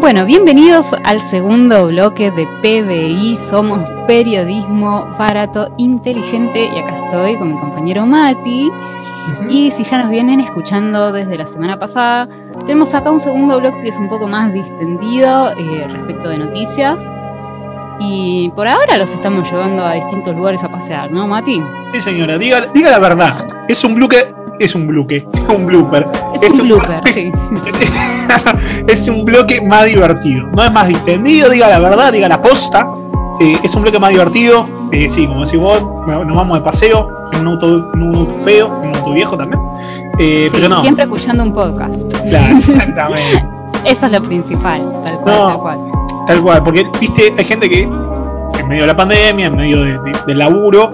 Bueno, bienvenidos al segundo bloque de PBI. Somos periodismo barato, inteligente. Y acá estoy con mi compañero Mati. Y si ya nos vienen escuchando desde la semana pasada, tenemos acá un segundo bloque que es un poco más distendido eh, respecto de noticias. Y por ahora los estamos llevando a distintos lugares a pasear, ¿no, Mati? Sí, señora, diga, diga la verdad. Es un bloque. Es un bloque, un blooper. Es, un blooper, sí. Es, un bloque más divertido. No es más distendido, diga la verdad, diga la posta. Eh, es un bloque más divertido. Eh, sí, como decís vos, nos vamos de paseo en un auto, en un auto feo, en un auto viejo también. Eh, pero no. Siempre escuchando un podcast. Claro, exactamente. Eso es lo principal, tal cual, tal cual. Tal cual, porque, viste, hay gente que en medio de la pandemia, en medio del laburo,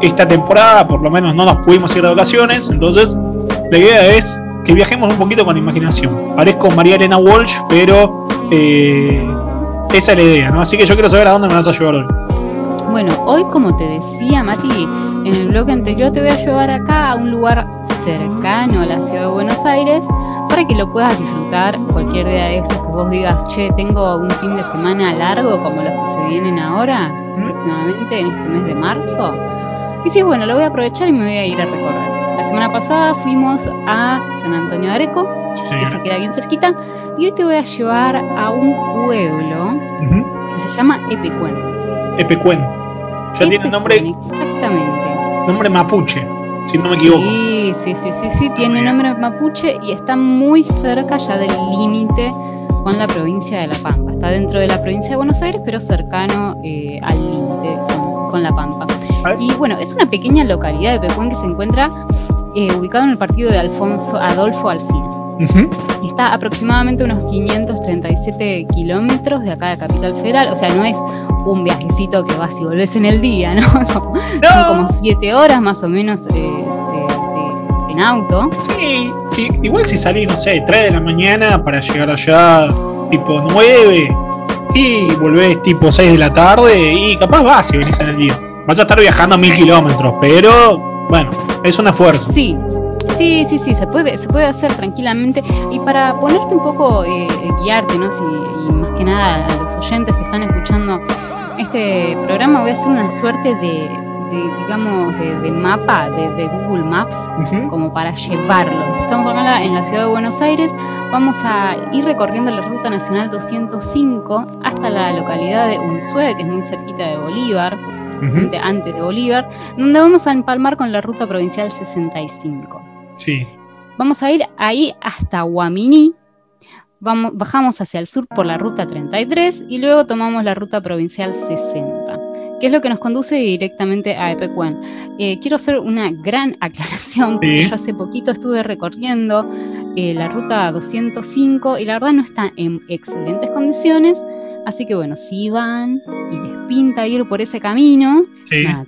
esta temporada por lo menos no nos pudimos ir de vacaciones, entonces la idea es que viajemos un poquito con imaginación. Parezco María Elena Walsh, pero eh, esa es la idea, ¿no? Así que yo quiero saber a dónde me vas a llevar hoy. Bueno, hoy como te decía Mati, en el blog anterior te voy a llevar acá a un lugar cercano a la ciudad de Buenos Aires para que lo puedas disfrutar cualquier día de estos que vos digas, che, tengo un fin de semana largo como los que se vienen ahora, próximamente en este mes de marzo y sí, bueno, lo voy a aprovechar y me voy a ir a recorrer. La semana pasada fuimos a San Antonio de Areco, que se queda bien cerquita, y hoy te voy a llevar a un pueblo que se llama Epecuén. Epecuén. Ya tiene nombre. Exactamente. Nombre mapuche, si no me equivoco. Sí, sí, sí, sí, sí, tiene nombre mapuche y está muy cerca ya del límite con la provincia de La Pampa. Está dentro de la provincia de Buenos Aires, pero cercano eh, al límite con La Pampa. Y bueno, es una pequeña localidad de Pecuén que se encuentra eh, ubicado en el partido de Alfonso Adolfo Alcina. Está aproximadamente unos 537 kilómetros de acá de Capital Federal, o sea, no es un viajecito que vas y volvés en el día, ¿no? Son como 7 horas más o menos eh, en auto. Sí, igual si salís, no sé, 3 de la mañana para llegar allá tipo 9 y volvés tipo 6 de la tarde y capaz vas si venís en el día. Vas a estar viajando a mil kilómetros, pero bueno, es un esfuerzo. Sí, sí, sí, sí, se puede, se puede hacer tranquilamente. Y para ponerte un poco, eh, guiarte, ¿no? y más que nada a los oyentes que están escuchando este programa, voy a hacer una suerte de, digamos, de, mapa de, Google Maps, como para llevarlos. Estamos acá en la ciudad de Buenos Aires, vamos a ir recorriendo la ruta nacional 205 hasta la localidad de Unzué, que es muy cerquita de Bolívar antes de Bolívar, donde vamos a empalmar con la ruta provincial 65. Sí. Vamos a ir ahí hasta Guaminí, vamos, bajamos hacia el sur por la ruta 33 y luego tomamos la ruta provincial 60 que es lo que nos conduce directamente a Epecuén. Eh, quiero hacer una gran aclaración, porque yo hace poquito estuve recorriendo eh, la ruta 205 y la verdad no está en excelentes condiciones, Así que bueno, si van y les pinta ir por ese camino,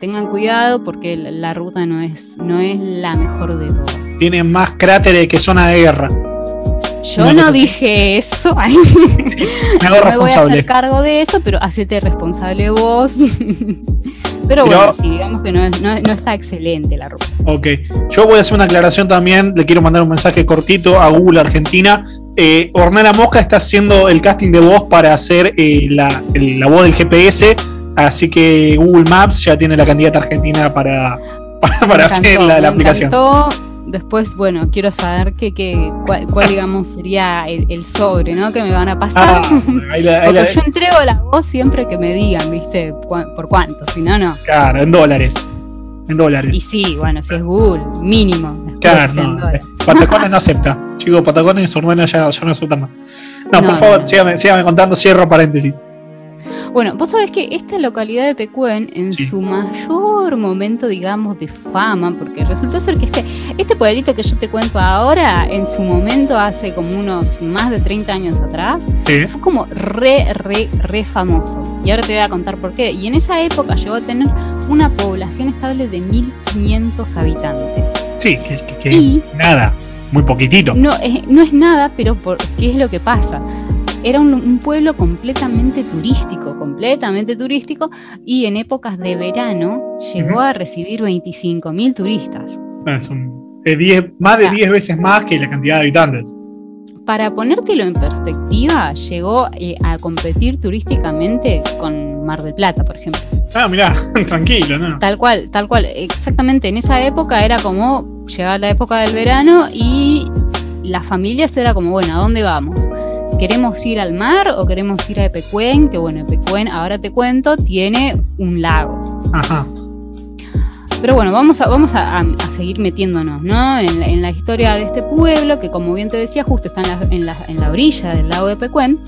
tengan cuidado porque la, ruta no es, no es la mejor de todas. Tiene más cráteres que zona de guerra. Yo no, dije eso. me, me voy a hacer cargo de eso, pero hacete responsable vos. pero bueno, sí, digamos que no, no, está excelente la ruta. Ok, yo voy a hacer una aclaración también. Le quiero mandar un mensaje cortito a Google Argentina eh, Mosca está haciendo el casting de voz para hacer eh, la, voz del GPS, así que Google Maps ya tiene la candidata argentina para, para, hacer la, aplicación. Después, bueno, quiero saber que, cuál, digamos, sería el, sobre, ¿no? Que me van a pasar. Ah, Porque yo entrego la voz siempre que me digan, ¿viste? ¿Por cuánto? Si no, no. Claro, en dólares. En dólares. Y sí, bueno, si es Google, mínimo. Claro, no. Patagones no acepta. Chicos, Patagones y Urbana ya, ya no aceptan más. No, por favor, sígame, sígame contando, cierro paréntesis. Bueno, vos sabés que esta localidad de Pecuén, en su mayor momento, digamos, de fama, porque resultó ser que este, este pueblito que yo te cuento ahora, en su momento, hace como unos más de 30 años atrás, fue como re, re, re famoso. Y ahora te voy a contar por qué. Y en esa época llegó a tener una población estable de 1.500 habitantes. Sí, que, nada, muy poquitito. No, es, no es nada, pero por, ¿qué es lo que pasa? Era un, pueblo completamente turístico, completamente turístico, y en épocas de verano llegó a recibir 25.000 turistas. Ah, son más de 10 veces más que la cantidad de habitantes. para ponértelo en perspectiva, llegó eh, a competir turísticamente con Mar del Plata, por ejemplo. Ah, mirá, tranquilo, ¿no? Tal cual, tal cual. Exactamente, en esa época era como, llegaba la época del verano y las familias era como, bueno, ¿a dónde vamos? ¿Queremos ir al mar o queremos ir a Epecuén? Que bueno, Epecuén, ahora te cuento, tiene un lago. Ajá. Pero bueno, vamos a, vamos a, seguir metiéndonos ¿no? En, la historia de este pueblo, que como bien te decía, justo está en la, en la, orilla del lago de Pecuén.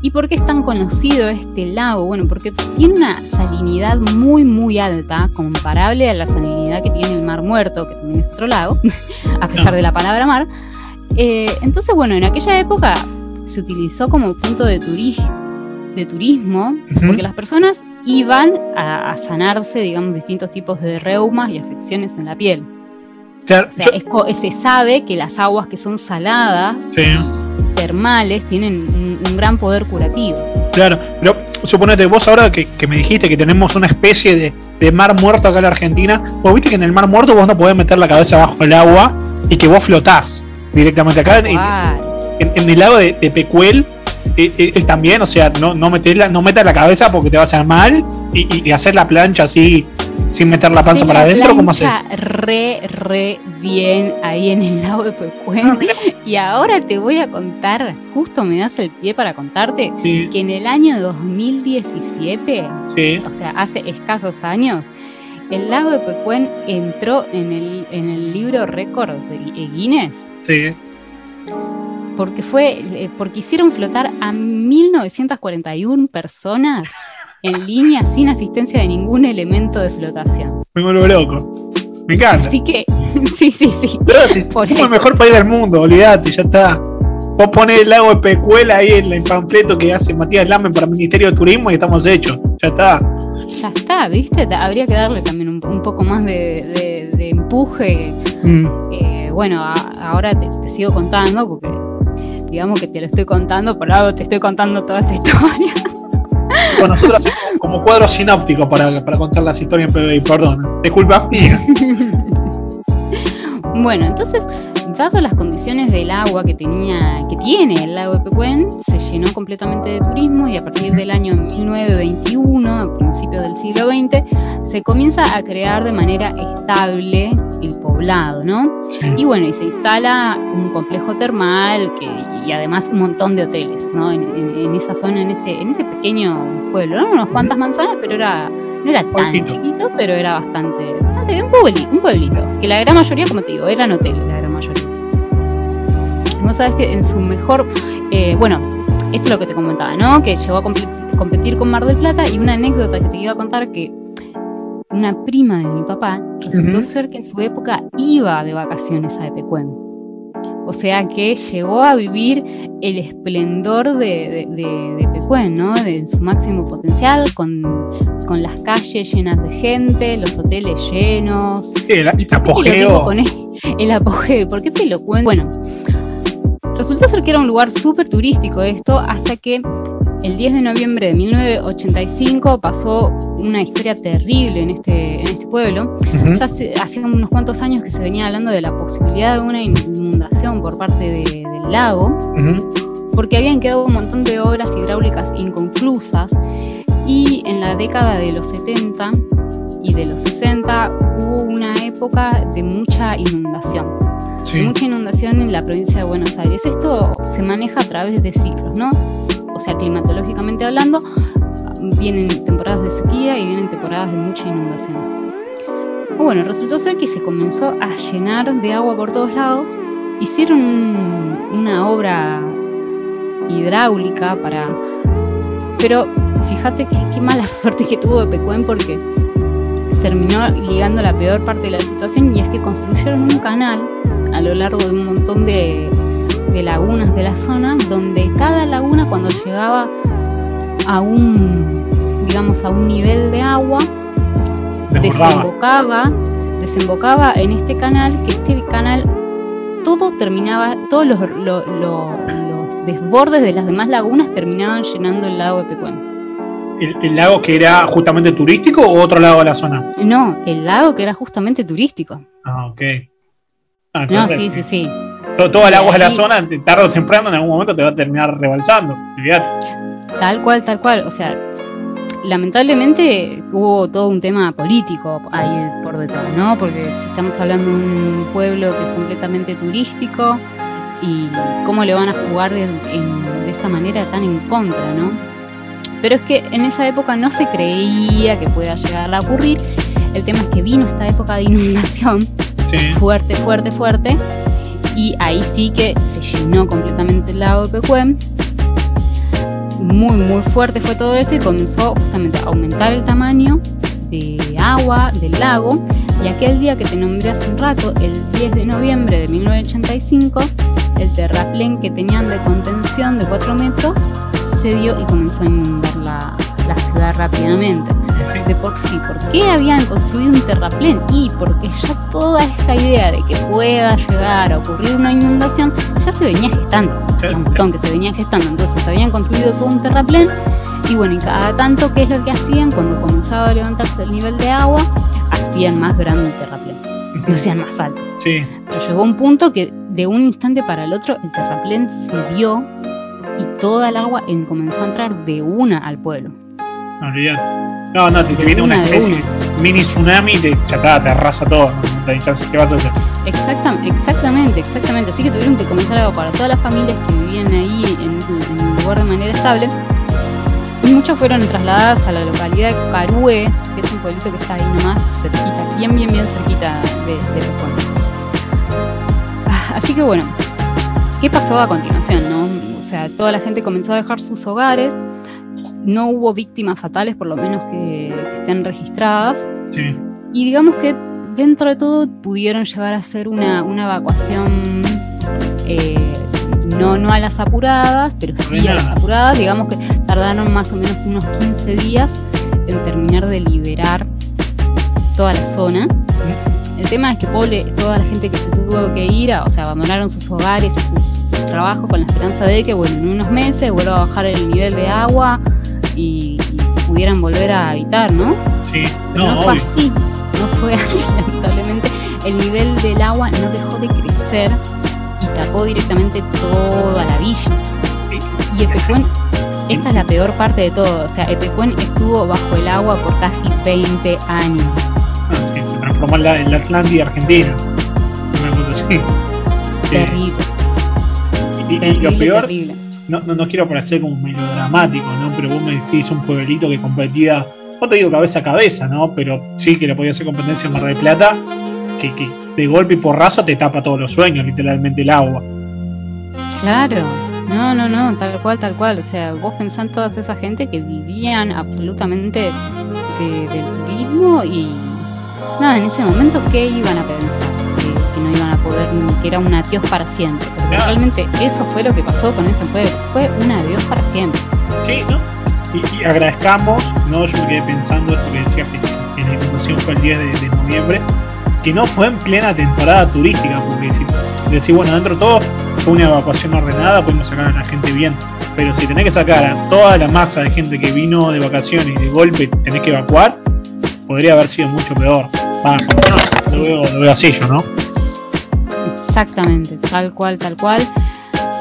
¿Y por qué es tan conocido este lago? Bueno, porque tiene una salinidad muy, muy alta, comparable a la salinidad que tiene el Mar Muerto, que también es otro lago, a pesar de la palabra mar. Eh, entonces, bueno, en aquella época se utilizó como punto de, de turismo, porque las personas iban a, sanarse, digamos, distintos tipos de reumas y afecciones en la piel. o sea, se sabe que las aguas que son saladas, termales, tienen un, gran poder curativo. Claro, pero suponete, vos ahora que, me dijiste que tenemos una especie de, mar muerto acá en la Argentina, vos viste que en el mar muerto vos no podés meter la cabeza bajo el agua y que vos flotás directamente acá. En, el lago de, de Pecuel él, también, o sea, no, no, meterla, no metas la cabeza porque te va a hacer mal y, hacer la plancha así sin meter la panza para adentro, ¿cómo haces? Re, re bien ahí en el lago de Pecuén. Y ahora te voy a contar, justo me das el pie para contarte, que en el año 2017, o sea, hace escasos años, el lago de Pecuén entró en el, en el libro récord de Guinness. Sí porque fue eh, porque hicieron flotar a 1941 personas en línea sin asistencia de ningún elemento de flotación. Me vuelvo loco. Me encanta. Así que, sí, sí, sí. somos el mejor país del mundo, olvídate, ya está. Vos ponés el lago de Pecuela ahí en el panfleto que hace Matías Lamen para el Ministerio de Turismo y estamos hechos. Ya está. Ya está, ¿viste? Habría que darle también un, poco más de, empuje. Mm. Eh, bueno, ahora te, sigo contando porque digamos que te lo estoy contando, por algo te estoy contando toda esta historia. Con nosotros hacemos como cuadro sináptico para, para contar las historias en PBI, perdón. Disculpa mía. bueno, entonces, dado las condiciones del agua que tenía, que tiene el lago de Pecuén, se llenó completamente de turismo y a partir del año 1921, a principios del siglo XX, se comienza a crear de manera estable el poblado, ¿no? Y bueno, y se instala un complejo termal que, y además un montón de hoteles, ¿no? En, esa zona, en ese, en ese pequeño pueblo. Eran unas cuantas manzanas, pero era, no era tan chiquito, pero era bastante, bastante bien, un pueblito, un pueblito. Que la gran mayoría, como te digo, eran hoteles, la gran mayoría. Vos sabés que en su mejor, eh, bueno, esto es lo que te comentaba, ¿no? Que llegó a competir con Mar del Plata y una anécdota que te iba a contar que una prima de mi papá resultó ser que en su época iba de vacaciones a Epecuén. O sea que llegó a vivir el esplendor de, de, ¿no? De su máximo potencial, con, las calles llenas de gente, los hoteles llenos. El, apogeo. el apogeo. ¿Por qué te lo cuento? Bueno, resultó ser que era un lugar súper turístico esto, hasta que el 10 de noviembre de 1985 pasó una historia terrible en este, en este pueblo. Ya hace, unos cuantos años que se venía hablando de la posibilidad de una inundación por parte del lago, porque habían quedado un montón de obras hidráulicas inconclusas y en la década de los 70 y de los 60 hubo una época de mucha inundación. Mucha inundación en la provincia de Buenos Aires. Esto se maneja a través de ciclos, ¿no? o sea, climatológicamente hablando, vienen temporadas de sequía y vienen temporadas de mucha inundación. Bueno, resultó ser que se comenzó a llenar de agua por todos lados. Hicieron una obra hidráulica para... Pero fíjate qué mala suerte que tuvo Pecuén porque terminó ligando la peor parte de la situación y es que construyeron un canal a lo largo de un montón de, de lagunas de la zona, donde cada laguna cuando llegaba a un, digamos, a un nivel de agua, desembocaba, desembocaba en este canal, que este canal todo terminaba, todos los, desbordes de las demás lagunas terminaban llenando el lago de Pecuén. ¿El, lago que era justamente turístico o otro lago de la zona? No, el lago que era justamente turístico. Ah, ok. Ah, no, sí, sí, sí. To- Toda el agua de la zona, tarde o temprano, en algún momento te va a terminar rebalsando. Tal cual, tal cual. O sea, lamentablemente hubo todo un tema político ahí por detrás, ¿no? Porque si estamos hablando de un pueblo que es completamente turístico y cómo le van a jugar de, en- de esta manera tan en contra, ¿no? Pero es que en esa época no se creía que pueda llegar a ocurrir. El tema es que vino esta época de inundación Sí. fuerte, fuerte, fuerte. Y ahí sí que se llenó completamente el lago de Pecuén. Muy, muy fuerte fue todo esto y comenzó justamente a aumentar el tamaño de agua del lago. Y aquel día que te nombré hace un rato, el 10 de noviembre de 1985, el terraplén que tenían de contención de 4 metros se dio y comenzó a inundar la, la ciudad rápidamente de por sí. ¿Por qué habían construido un terraplén? Y porque ya toda esta idea de que pueda llegar a ocurrir una inundación ya se venía gestando. Hacía un montón que se venía gestando. Entonces habían construido todo un terraplén. Y bueno, y cada tanto, ¿qué es lo que hacían? Cuando comenzaba a levantarse el nivel de agua, hacían más grande el terraplén. Lo hacían más alto. Sí. Pero llegó un punto que de un instante para el otro el terraplén se dio y toda el agua en- comenzó a entrar de una al pueblo. Olvídate. No, no, te, te De viene una una, de especie de mini tsunami y te, está, te arrasa todo. No hay chance. ¿Qué vas a hacer? Exactam- exactamente, exactamente. Así que tuvieron que comenzar algo para todas las familias que vivían ahí en, en el lugar de manera estable. Y muchas fueron trasladadas a la localidad de Carué, que es un pueblito que está ahí nomás, cerquita, bien, bien, bien cerquita de, de Pecuán. Así que bueno, ¿qué pasó a continuación? No? O sea, toda la gente comenzó a dejar sus hogares. No hubo víctimas fatales, por lo menos que, que estén registradas. Sí. Y digamos que dentro de todo pudieron llegar a hacer una, una evacuación, eh, no, no a las apuradas, pero sí a las apuradas. Digamos que tardaron más o menos unos 15 días en terminar de liberar toda la zona. El tema es que pobre, toda la gente que se tuvo que ir, o sea, abandonaron sus hogares y sus, sus trabajos con la esperanza de que, bueno, en unos meses vuelva a bajar el nivel de agua y, y pudieran volver a habitar, ¿no? Sí. Pero No, no, fue obvio. así, no fue así, lamentablemente. El nivel del agua no dejó de crecer y tapó directamente toda la villa. Y Epecuén, esta es la peor parte de todo. O sea, Epecuén estuvo bajo el agua por casi 20 años. Transformó en la, en la Atlántida Argentina. Una cosa así. Sí. Terrible, Y, y terrible, lo peor, terrible. no, no, no quiero parecer como melodramático, ¿no? Pero vos me decís un pueblito que competía, no te digo cabeza a cabeza, ¿no? Pero sí que le podía hacer competencia en Mar del Plata, que, que de golpe y porrazo te tapa todos los sueños, literalmente el agua. Claro, no, no, no, tal cual, tal cual. O sea, vos pensás en toda esa gente que vivían absolutamente de- del turismo y nada, en ese momento, ¿qué iban a pensar? Que, que no iban a poder, que era un adiós para siempre. Porque Claro. realmente eso fue lo que pasó con ese pueblo, fue un adiós para siempre. Sí, ¿no? Y, y agradezcamos, ¿no? Yo me quedé pensando esto que decías que, que la inundación fue el 10 de, de noviembre, que no fue en plena temporada turística, porque si decís, bueno, dentro de todo fue una evacuación ordenada, pudimos sacar a la gente bien, pero si tenés que sacar a toda la masa de gente que vino de vacaciones y de golpe tenés que evacuar, podría haber sido mucho peor. Por lo veo, lo veo así yo, ¿no? Exactamente, tal cual, tal cual.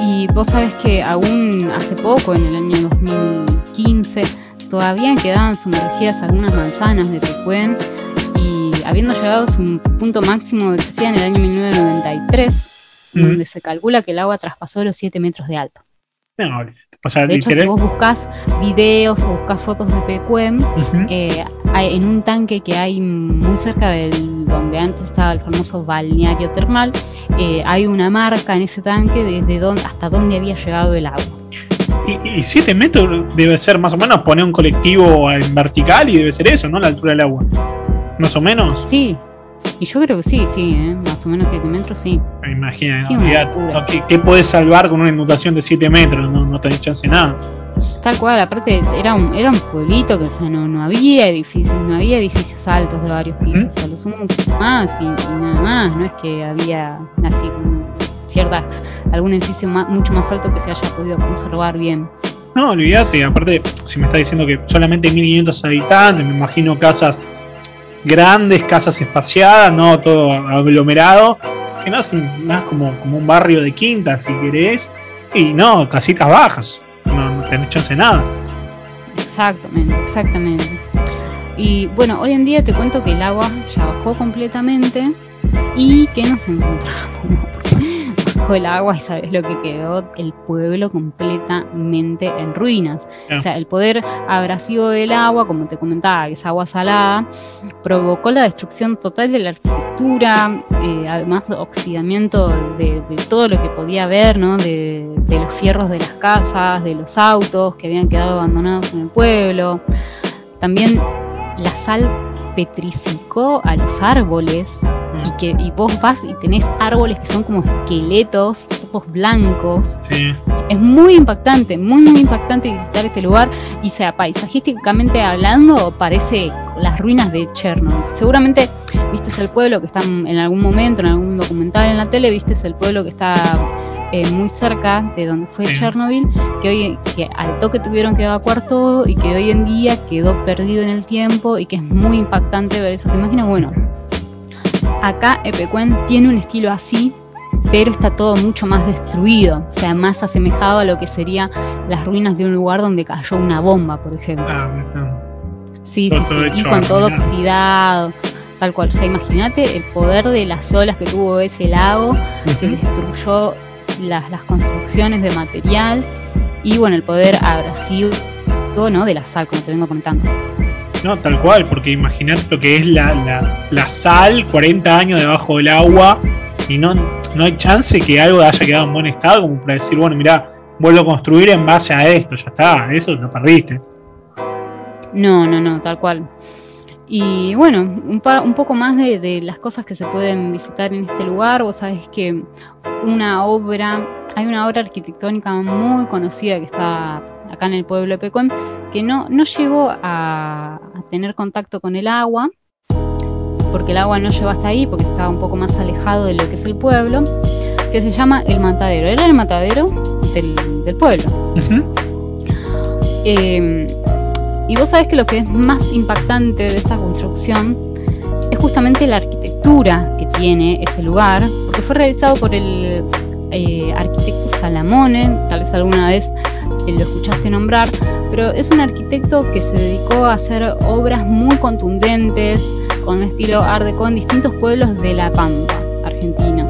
Y vos sabes que aún hace poco, en el año 2015, todavía quedaban sumergidas algunas manzanas de Pecuén y habiendo llegado a su punto máximo de crecida en el año 1993, Ujú. donde se calcula que el agua traspasó los 7 metros de alto. No, o sea, De hecho, si vos buscás videos o buscás fotos de Pecuén, eh, hay- en un tanque que hay muy cerca del donde antes estaba el famoso balneario termal, eh, hay una marca en ese tanque desde donde, hasta donde había llegado el agua. Y 7 metros debe ser más o menos poner un colectivo en vertical y debe ser eso, ¿no? La altura del agua. Más o menos. Sí, y yo creo que sí, sí, ¿eh? más o menos 7 metros, sí. Me imagino, Sí. ¿Qué, qué podés salvar con una inundación de 7 metros? No, no tenés chance de nada. Tal cual, aparte era un, era un pueblito que o sea, no, no había edificios, no había edificios altos de varios pisos, a lo sumo un piso más y, y nada más, no es que había así cierta, algún edificio mucho más alto que se haya podido conservar bien. No, olvídate. Aparte, si me está diciendo que solamente 1500 habitantes, me imagino casas grandes, casas espaciadas, no todo aglomerado. Si no, es más como, como un barrio de quinta, si querés. Y no, casitas bajas. Tenés chance de nada. Exactamente, exactamente. Y bueno, hoy en día te cuento que el agua ya bajó completamente y que nos encontramos bajo el agua y sabes lo que quedó el pueblo completamente en ruinas. O sea, el poder abrasivo del agua, como te comentaba, que es agua salada, provocó la destrucción total de la arquitectura, eh, además oxidamiento de, todo lo que podía haber, ¿no? De, de los fierros de las casas, de los autos que habían quedado abandonados en el pueblo. También la sal petrificó a los árboles y que y vos vas y tenés árboles que son como esqueletos, ojos blancos. Es muy impactante, muy muy impactante visitar este lugar y sea paisajísticamente hablando parece las ruinas de Chernobyl. Seguramente viste el pueblo que está en algún momento, en algún documental en la tele, viste el pueblo que está eh, muy cerca de donde fue Chernobyl, que hoy que al toque tuvieron que evacuar todo y que hoy en día quedó perdido en el tiempo y que es muy impactante ver esas imágenes. Bueno, Acá Epecuén tiene un estilo así, pero está todo mucho más destruido, o sea, más asemejado a lo que serían las ruinas de un lugar donde cayó una bomba, por ejemplo. Ah, sí, sí, sí, y con todo oxidado, tal cual. O sea, imagínate el poder de las olas que tuvo ese lago, que destruyó las, las, construcciones de material y, bueno, el poder abrasivo ¿no? de la sal, como te vengo contando. No, tal cual, porque imagínate lo que es la, la, sal, 40 años debajo del agua, y no, no hay chance que algo haya quedado en buen estado, como para decir, bueno, mira, vuelvo a construir en base a esto, ya está, eso lo perdiste. No, no, no, tal cual. Y bueno, un, un poco más de, de, las cosas que se pueden visitar en este lugar. Vos sabés que una obra, hay una obra arquitectónica muy conocida que está acá en el pueblo de Pecón, que no, no llegó a, tener contacto con el agua, porque el agua no llegó hasta ahí, porque estaba un poco más alejado de lo que es el pueblo, que se llama El Matadero. Era el matadero del, pueblo. Em, y vos sabés que lo que es más impactante de esta construcción es justamente la arquitectura que tiene ese lugar, porque fue realizado por el eh, arquitecto Salamone, tal vez alguna vez lo escuchaste nombrar, pero es un arquitecto que se dedicó a hacer obras muy contundentes con estilo art deco en distintos pueblos de La Pampa,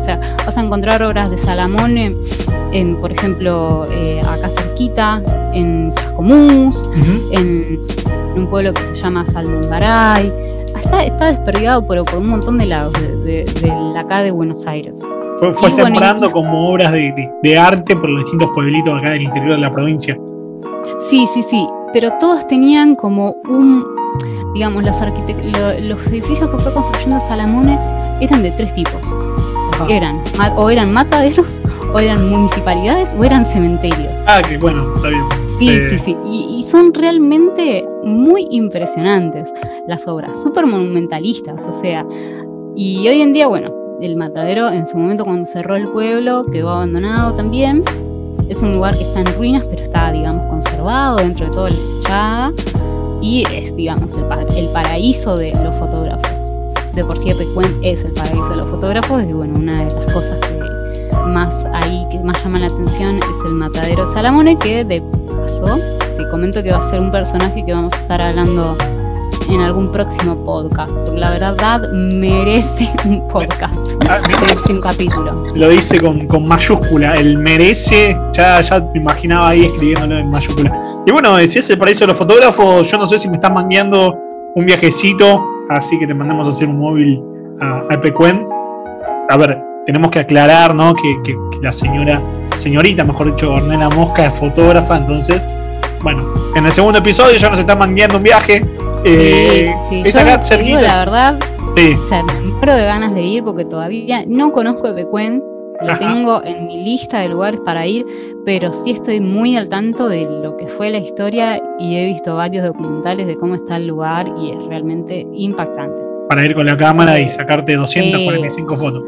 sea, vas a encontrar obras de Salamone, en, por ejemplo, eh, acá cerquita, en Chascomús, en, un pueblo que se llama Saldungaray. Está, está desperdigado por, por un montón de lados de, de acá de Buenos Aires. Fue, sembrando como obras de, arte por los distintos pueblitos acá del interior de la provincia. Sí, sí, sí, pero todos tenían como un, digamos, los, los edificios que fue construyendo Salamone eran de tres tipos. Eran, o eran mataderos, o eran municipalidades, o eran cementerios. Ah, que bueno, está bien. Sí, sí, sí. Y, y, son realmente muy impresionantes las obras, súper monumentalistas, o sea. Y hoy en día, bueno, el matadero en su momento cuando cerró el pueblo quedó abandonado también. Es un lugar que está en ruinas, pero está, digamos, conservado dentro de todo el Chaga y es, digamos, el, paraíso de los fotógrafos. De por sí es el paraíso de los fotógrafos y bueno, una de las cosas que más ahí que más llama la atención es el matadero Salamone que de paso te comento que va a ser un personaje que vamos a estar hablando en algún próximo podcast. Porque la verdad merece un podcast. Ah, merece un capítulo. Lo dice con, con, mayúscula. El merece. Ya, ya me imaginaba ahí escribiéndolo en mayúscula. Y bueno, si es el paraíso de los fotógrafos, yo no sé si me están mangueando un viajecito. Así que te mandamos a hacer un móvil a, a Pecuen. A ver, tenemos que aclarar, ¿no? Que, que, la señora, señorita, mejor dicho, Ornella Mosca es fotógrafa, entonces, bueno, en el segundo episodio ya nos está mandando un viaje eh, sí, sí. la verdad, sí. o sea, me muero de ganas de ir porque todavía no conozco Epecuén, lo tengo en mi lista de lugares para ir, pero sí estoy muy al tanto de lo que fue la historia y he visto varios documentales de cómo está el lugar y es realmente impactante. Para ir con la cámara y sacarte 245 fotos.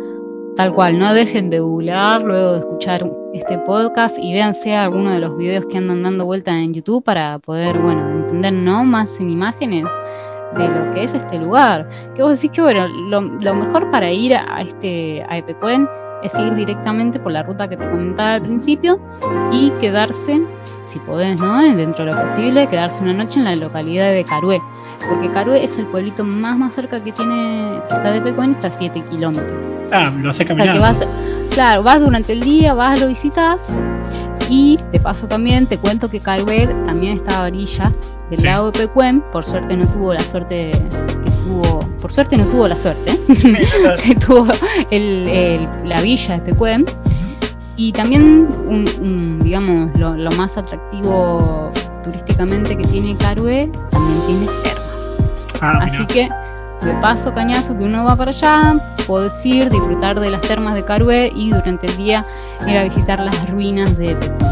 Tal cual, no dejen de googlear luego de escuchar este podcast y véanse algunos de los videos que andan dando vuelta en YouTube para poder, bueno, entender no más en imágenes de lo que es este lugar. Que vos decís que, bueno, lo, mejor para ir a, este, a Epecuén es ir directamente por la ruta que te comentaba al principio y quedarse, si podés, ¿no? Dentro de lo posible, quedarse una noche en la localidad de Carué, porque Carué es el pueblito más más cerca que tiene, está de Pecuén, está a 7 kilómetros. Ah, lo sé caminar. claro, vas durante el día, vas, lo visitas y de paso también te cuento que Carué también está a orillas del lago de Pecuén, por suerte no tuvo la suerte que tuvo, por suerte no tuvo la suerte, que tuvo la villa de Pecuén. Y también, digamos, lo, más atractivo turísticamente que tiene Carué, también tiene termas. Ah, Así que, de paso, cañazo, que uno va para allá, puedes ir, disfrutar de las termas de Carué y durante el día ir a visitar las ruinas de Pecuén.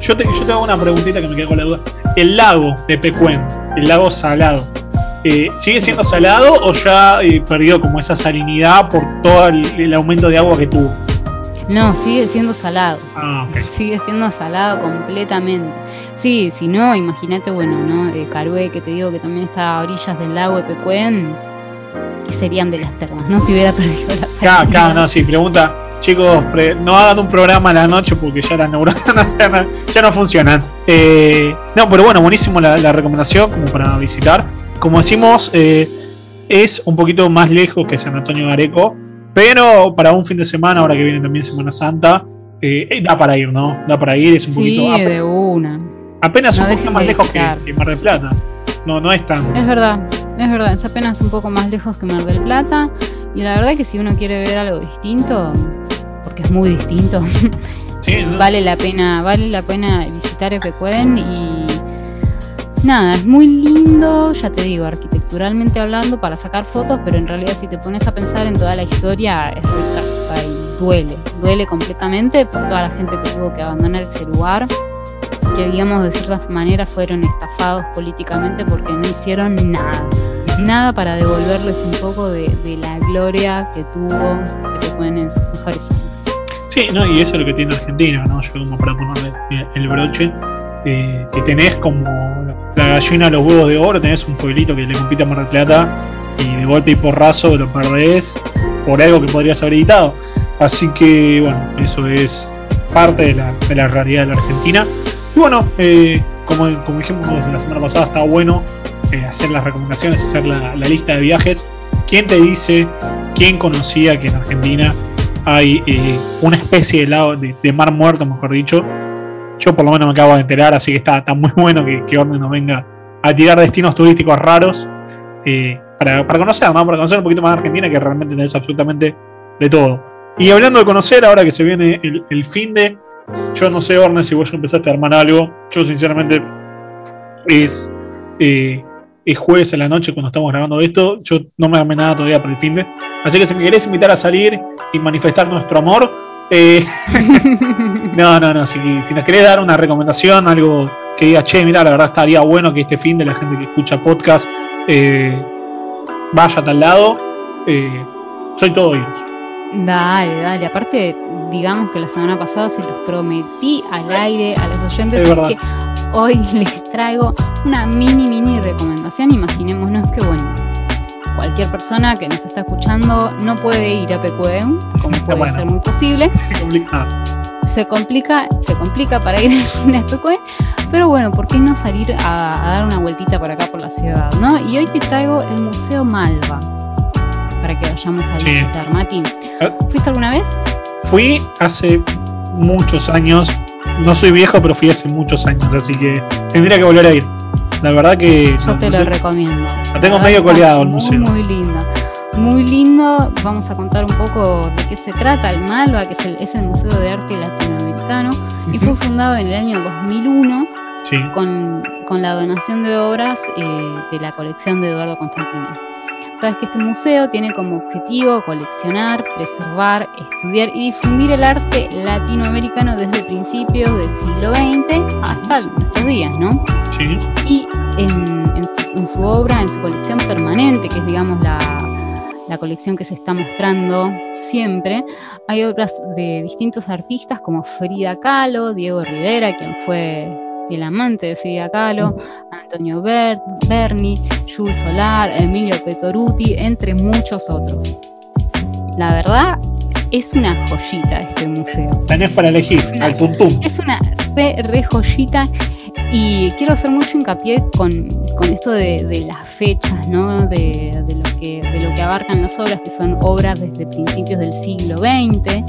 Yo te, yo te hago una preguntita que me queda con la duda. El lago de Pecuén, el lago salado, eh, ¿sigue siendo salado o ya eh, perdió como esa salinidad por todo el, aumento de agua que tuvo? No, sigue siendo salado. Ah, sigue siendo salado completamente. Sí, si no, imagínate, bueno, ¿no? Eh, Carué, que te digo que también está a orillas del lago de Pecuén, que serían de las termas, ¿no? Si hubiera perdido la salida. Claro, no, sí, pregunta, chicos, no hagan un programa a la noche porque ya las neuronas ya no, funcionan. Eh, no, pero bueno, buenísimo la, la recomendación como para visitar como decimos, eh, es un poquito más lejos que San Antonio de Areco, pero para un fin de semana, ahora que viene también Semana Santa, eh, eh, da para ir, ¿no? Da para ir, es un sí, poquito. de una. Apenas un poquito más lejos que, Mar del Plata. No, no es tan. Es verdad, es verdad, es apenas un poco más lejos que Mar del Plata. Y la verdad que si uno quiere ver algo distinto, porque es muy distinto, vale la pena, vale la pena visitar Epecuén y nada, es muy lindo, ya te digo, arquitecturalmente hablando, para sacar fotos, pero en realidad si te pones a pensar en toda la historia, es muy y duele, duele completamente por toda la gente que tuvo que abandonar ese lugar, que digamos de cierta manera fueron estafados políticamente porque no hicieron nada, nada para devolverles un poco de, la gloria que tuvo, que ponen en sus mejores años. Sí, no, y eso es lo que tiene Argentina, ¿no? Yo como para ponerle el broche, que tenés como la gallina los huevos de oro, tenés un pueblito que le compite a Mar del Plata y de golpe y porrazo lo perdés por algo que podrías haber editado. Así que bueno, eso es parte de la, de realidad de la Argentina. Y bueno, eh, como, como, dijimos la semana pasada, está bueno eh, hacer las recomendaciones, hacer la, lista de viajes. ¿Quién te dice, quién conocía que en Argentina hay eh, una especie de, lado, de mar muerto, mejor dicho, yo por lo menos me acabo de enterar, así que está, muy bueno que, que Orden nos venga a tirar destinos turísticos raros eh, para, conocer, ¿no? Para conocer un poquito más de Argentina, que realmente tenés absolutamente de todo. Y hablando de conocer, ahora que se viene el, fin de. Yo no sé, Orne, si vos ya empezaste a armar algo. Yo, sinceramente, es, eh, es jueves en la noche cuando estamos grabando esto. Yo no me armé nada todavía para el fin de. Así que si me querés invitar a salir y manifestar nuestro amor, eh, no, no, no. Si, nos querés dar una recomendación, algo que diga, che, mira, la verdad estaría bueno que este fin de la gente que escucha podcast eh, vaya a tal lado, eh, soy todo oídos. Dale, dale. Aparte, digamos que la semana pasada se los prometí al aire a los oyentes, así que hoy les traigo una mini, mini recomendación. Imaginémonos que, bueno, cualquier persona que nos está escuchando no puede ir a PQM, como puede ser muy posible. Se complica, se complica para ir a PQM, pero bueno, ¿por qué no salir a, dar una vueltita por acá por la ciudad? ¿no? Y hoy te traigo el Museo Malva para que vayamos a visitar. Mati, ah. ¿fuiste alguna vez? Fui hace muchos años. No soy viejo, pero fui hace muchos años, así que tendría que volver a ir. La verdad que. Yo te lo recomiendo. Lo tengo medio coleado el museo. Muy lindo. Muy lindo. Vamos a contar un poco de qué se trata el Malva, que es el, Museo de Arte Latinoamericano. Y fue fundado en el año 2001 con, con, la donación de obras eh, de la colección de Eduardo Constantino. Sabes que este museo tiene como objetivo coleccionar, preservar, estudiar y difundir el arte latinoamericano desde principios del siglo XX hasta nuestros días, ¿no? Sí. Y en, su obra, en su colección permanente, que es, digamos, la, la colección que se está mostrando siempre, hay obras de distintos artistas como Frida Kahlo, Diego Rivera, quien fue el amante de Frida Kahlo, Antonio Berni, Jules Solar, Emilio Petoruti, entre muchos otros. La verdad, es una joyita este museo. Tenés para elegir, al tuntum. Es una re, joyita y quiero hacer mucho hincapié con, esto de, las fechas, ¿no? De, lo que, de lo que abarcan las obras, que son obras desde principios del siglo XX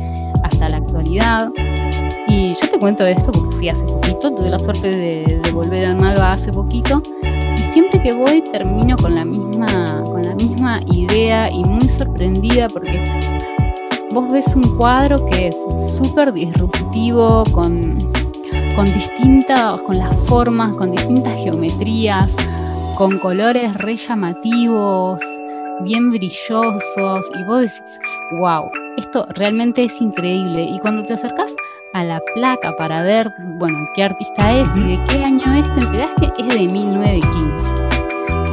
hasta la actualidad. Cuento esto porque fui hace poquito, tuve la suerte de, volver al Malva hace poquito y siempre que voy termino con la misma, con la misma idea y muy sorprendida porque vos ves un cuadro que es súper disruptivo, con, con distintas, con las formas, con distintas geometrías, con colores re llamativos, bien brillosos, y vos decís, wow, esto realmente es increíble. Y cuando te acercás a la placa para ver, bueno, qué artista es y de qué año es, te enterás que es de 1915.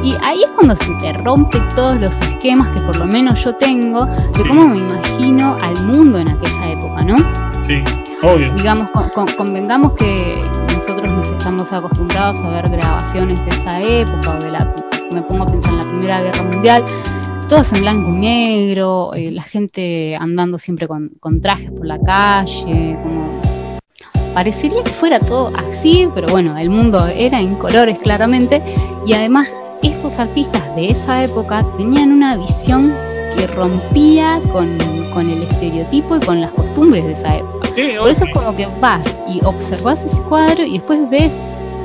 Y ahí es cuando se te rompe todos los esquemas que por lo menos yo tengo de cómo me imagino al mundo en aquella época, ¿no? Sí, obvio. Digamos, convengamos que nosotros nos estamos acostumbrados a ver grabaciones de esa época o de la, me pongo a pensar en la Primera Guerra Mundial, todos en blanco y negro, eh, la gente andando siempre con, con trajes por la calle, como parecería que fuera todo así, pero bueno, el mundo era en colores claramente y además estos artistas de esa época tenían una visión que rompía con, el estereotipo y con las costumbres de esa época. Por eso es como que vas y observas ese cuadro y después ves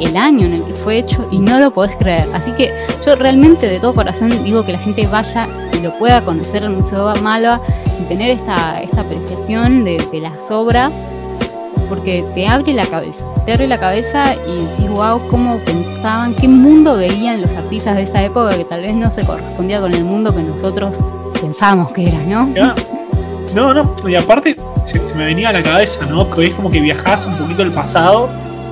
el año en el que fue hecho y no lo podés creer. Así que yo realmente de todo corazón digo que la gente vaya y lo pueda conocer el Museo Malva y tener esta, esta apreciación de, las obras porque te abre la cabeza, te abre la cabeza y decís, wow, cómo pensaban, qué mundo veían los artistas de esa época que tal vez no se correspondía con el mundo que nosotros pensábamos que era, ¿no? No, no, y aparte se, me venía a la cabeza, ¿no? Que es como que viajás un poquito al pasado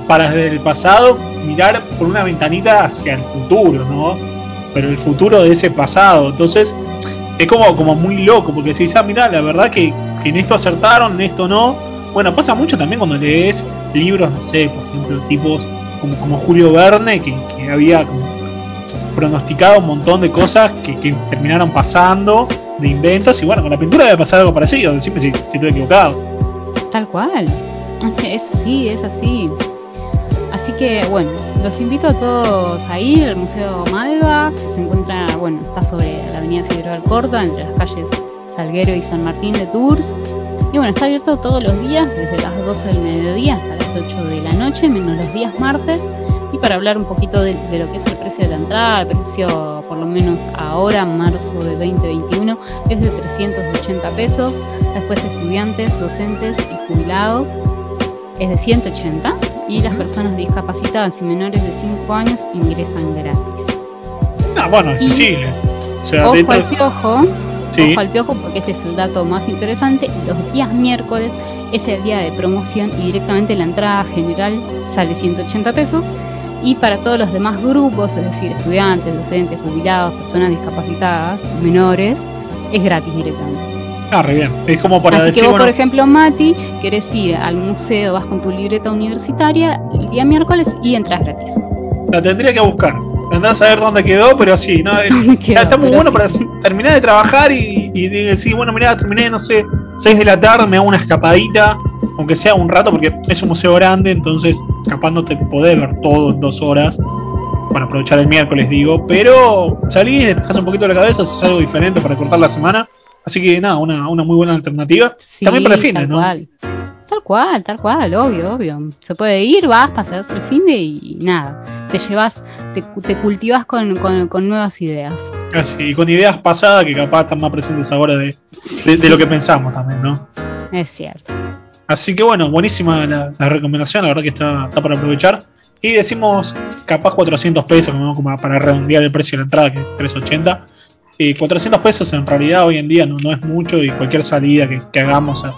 para desde el pasado mirar por una ventanita hacia el futuro, ¿no? Pero el futuro de ese pasado. Entonces, es como, como muy loco, porque si ah, mira, la verdad que, que en esto acertaron, en esto no bueno, pasa mucho también cuando lees libros, no sé, por ejemplo, tipos como, como Julio Verne, que, había pronosticado un montón de cosas que, terminaron pasando, de inventos, y bueno, con la pintura debe pasar algo parecido, decime si, si estoy equivocado. Tal cual. Es así, es así. Así que bueno, los invito a todos a ir al Museo Malva, se encuentra, bueno, está sobre la avenida Figueroa Alcorta, entre las calles Salguero y San Martín de Tours. Y bueno, está abierto todos los días, desde las 12 del mediodía hasta las 8 de la noche, menos los días martes. Y para hablar un poquito de, lo que es el precio de la entrada, el precio por lo menos ahora, marzo de 2021, es de 380 pesos. Después estudiantes, docentes y jubilados es de 180. Y las personas discapacitadas y menores de 5 años ingresan gratis. Ah, bueno, es. O sea, ojo al piojo, Ojo al piojo porque este es el dato más interesante. Los días miércoles es el día de promoción y directamente la entrada general sale 180 pesos. Y para todos los demás grupos, es decir, estudiantes, docentes, jubilados, personas discapacitadas, menores, es gratis directamente. Ah, re bien. Es como para Así decir. Que vos, por ejemplo, Mati, querés ir al museo, vas con tu libreta universitaria el día miércoles y entras gratis. La tendría que buscar. Andás a ver dónde quedó, pero sí, ¿no? está muy bueno para terminar de trabajar y, decir, bueno, mira, terminé, no sé, 6 de la tarde, me hago una escapadita, aunque sea un rato, porque es un museo grande, entonces capaz no te podés ver todo en dos horas. Para aprovechar el miércoles, digo, pero salís, dejás un poquito la cabeza, haces algo diferente para cortar la semana. Así que nada, una, muy buena alternativa. También para el fin, ¿no? Tal cual, tal cual, obvio, obvio. Se puede ir, vas, pasas el fin de y nada. Te llevas, te, cultivas con, nuevas ideas. Casi, y con ideas pasadas que capaz están más presentes ahora de, lo que pensamos también, ¿no? Es cierto. Así que bueno, buenísima la, recomendación, la verdad que está, para aprovechar. Y decimos capaz 400 pesos, como para redondear el precio de la entrada, que es 380. Y 400 pesos en realidad hoy en día no, no es mucho y cualquier salida que, que hagamos a,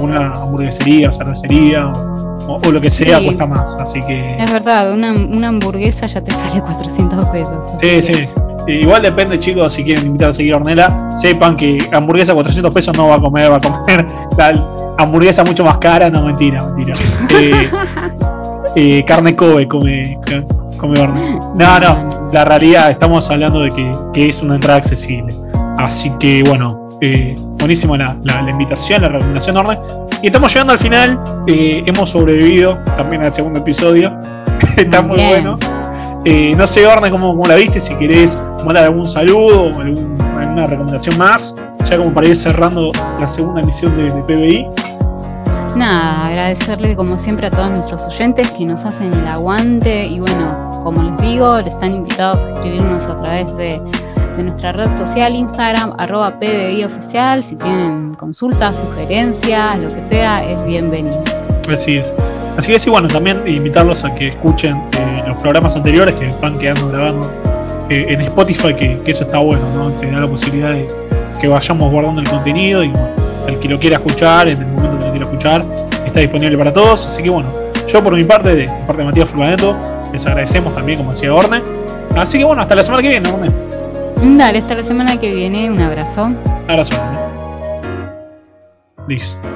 una hamburguesería o cervecería o, lo que sea cuesta más. Así que. Es verdad, una, hamburguesa ya te sale 400 pesos. Sí, sí. Igual depende, chicos, si quieren invitar a seguir a Ornella, sepan que hamburguesa 400 pesos no va a comer, va a comer la hamburguesa mucho más cara, no, mentira, mentira. Eh, eh, carne Kobe come, come Orne. No, no, la realidad estamos hablando de que, que es una entrada accesible. Así que bueno, eh, buenísima la, la, la, invitación, la recomendación Orne. Y estamos llegando al final, eh, hemos sobrevivido también al segundo episodio. Está muy bueno. Eh, no sé, Orne, cómo, cómo la viste, si querés mandar algún saludo o algún- alguna recomendación más, ya como para ir cerrando la segunda emisión de, de PBI. Nada, agradecerle como siempre a todos nuestros oyentes que nos hacen el aguante y bueno, como les digo, están invitados a escribirnos a través de, nuestra red social Instagram, arroba si tienen consultas, sugerencias, lo que sea, es bienvenido. Así es. Así que sí, bueno, también invitarlos a que escuchen eh, los programas anteriores que van quedando grabando eh, en Spotify, que, eso está bueno, ¿no? Te da la posibilidad de que vayamos guardando el contenido y bueno, el que lo quiera escuchar, en el momento que lo quiera escuchar, está disponible para todos. Así que bueno, yo por mi parte, de parte de Matías Furlaneto, les agradecemos también, como decía Orne. Así que bueno, hasta la semana que viene, Orne. Dale, hasta la semana que viene, un abrazo. Abrazo. Orne. Listo.